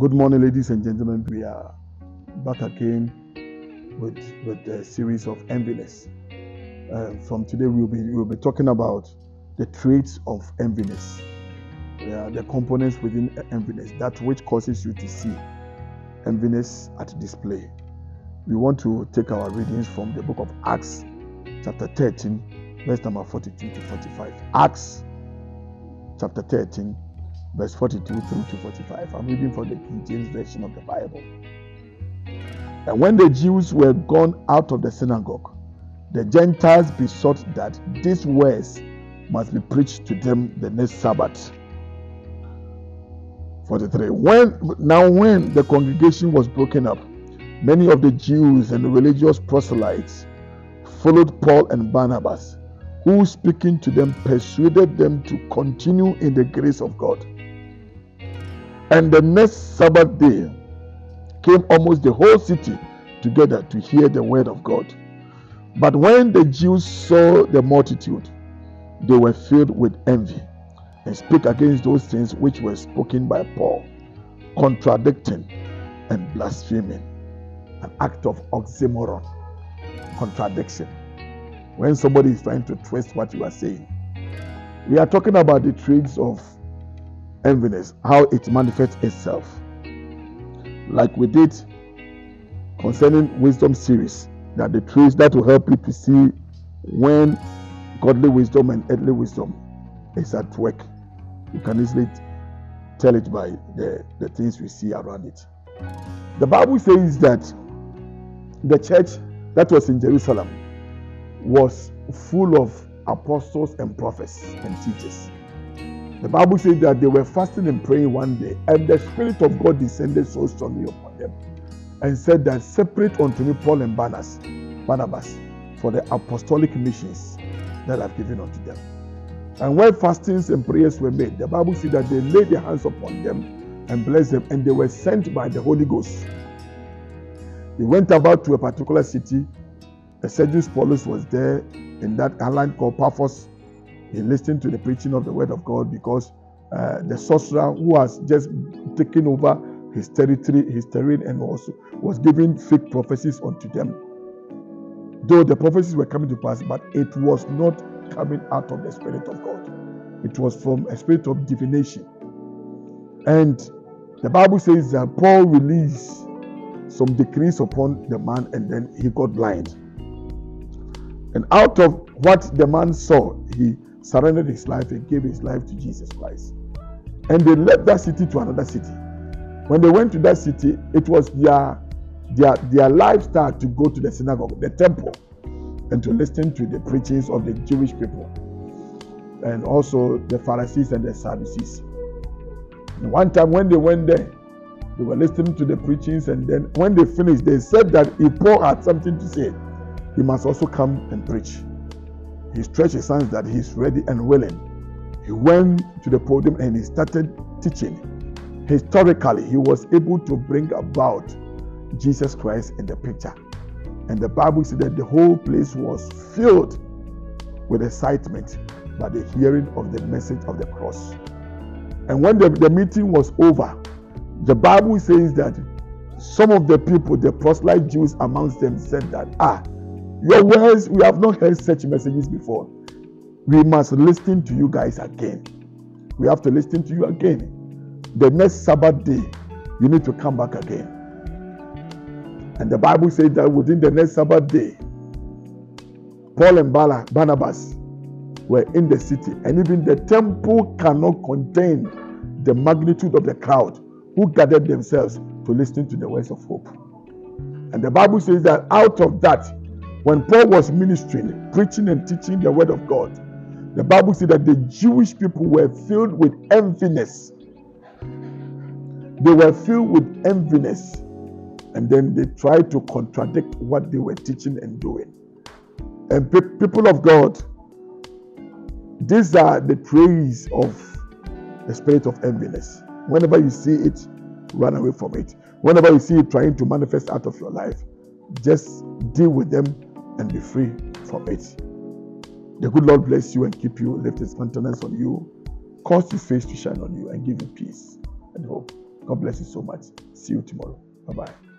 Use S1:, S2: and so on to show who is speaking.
S1: Good morning, ladies and gentlemen. We are back again with with a series of enviness. Uh, from today, we'll be we'll be talking about the traits of enviness, the components within enviness, that which causes you to see enviness at display. We want to take our readings from the book of Acts, chapter 13, verse number 42 to 45. Acts, chapter 13 verse 42 through to 45. I'm reading from the King James Version of the Bible. And when the Jews were gone out of the synagogue, the Gentiles besought that these words must be preached to them the next Sabbath. 43. When now when the congregation was broken up, many of the Jews and religious proselytes followed Paul and Barnabas, who speaking to them persuaded them to continue in the grace of God. And the next Sabbath day came almost the whole city together to hear the word of God. But when the Jews saw the multitude, they were filled with envy and spake against those things which were spoken by Paul, contradicting and blaspheming. An act of oxymoron, contradiction. When somebody is trying to twist what you are saying, we are talking about the traits of enviness, how it manifests itself. Like we did concerning wisdom series, that the traits that will help you to see when godly wisdom and earthly wisdom is at work. You can easily tell it by the, the things we see around it. The Bible says that the church that was in Jerusalem was full of apostles and prophets and teachers. The Bible says that they were fasting and praying one day, and the Spirit of God descended so strongly upon them and said that separate unto me Paul and Barnabas, Barnabas for the apostolic missions that I've given unto them. And when fastings and prayers were made, the Bible says that they laid their hands upon them and blessed them, and they were sent by the Holy Ghost. They went about to a particular city. The Sergius Paulus was there in that island called Paphos he listened to the preaching of the word of God because uh, the sorcerer who has just taken over his territory, his terrain, and also was giving fake prophecies unto them. Though the prophecies were coming to pass, but it was not coming out of the Spirit of God. It was from a spirit of divination. And the Bible says that Paul released some decrees upon the man, and then he got blind. And out of what the man saw, he surrendered his life and gave his life to Jesus Christ. And they left that city to another city. When they went to that city, it was their their their lifestyle to go to the synagogue, the temple, and to listen to the preachings of the Jewish people, and also the Pharisees and the Sadducees. And one time when they went there, they were listening to the preachings, and then when they finished, they said that if Paul had something to say, he must also come and preach he stretched his hands that he's ready and willing. He went to the podium and he started teaching. Historically, he was able to bring about Jesus Christ in the picture. And the Bible said that the whole place was filled with excitement by the hearing of the message of the cross. And when the, the meeting was over, the Bible says that some of the people, the proselyte Jews amongst them, said that, ah, your words, we have not heard such messages before. We must listen to you guys again. We have to listen to you again. The next Sabbath day, you need to come back again. And the Bible says that within the next Sabbath day, Paul and Barnabas were in the city, and even the temple cannot contain the magnitude of the crowd who gathered themselves to listen to the words of hope. And the Bible says that out of that, when Paul was ministering, preaching, and teaching the word of God, the Bible said that the Jewish people were filled with enviness. They were filled with enviness. And then they tried to contradict what they were teaching and doing. And pe- people of God, these are the traits of the spirit of enviness. Whenever you see it, run away from it. Whenever you see it trying to manifest out of your life, just deal with them and be free from it. The good Lord bless you and keep you, lift his countenance on you, cause his face to shine on you, and give you peace and hope. God bless you so much. See you tomorrow. Bye bye.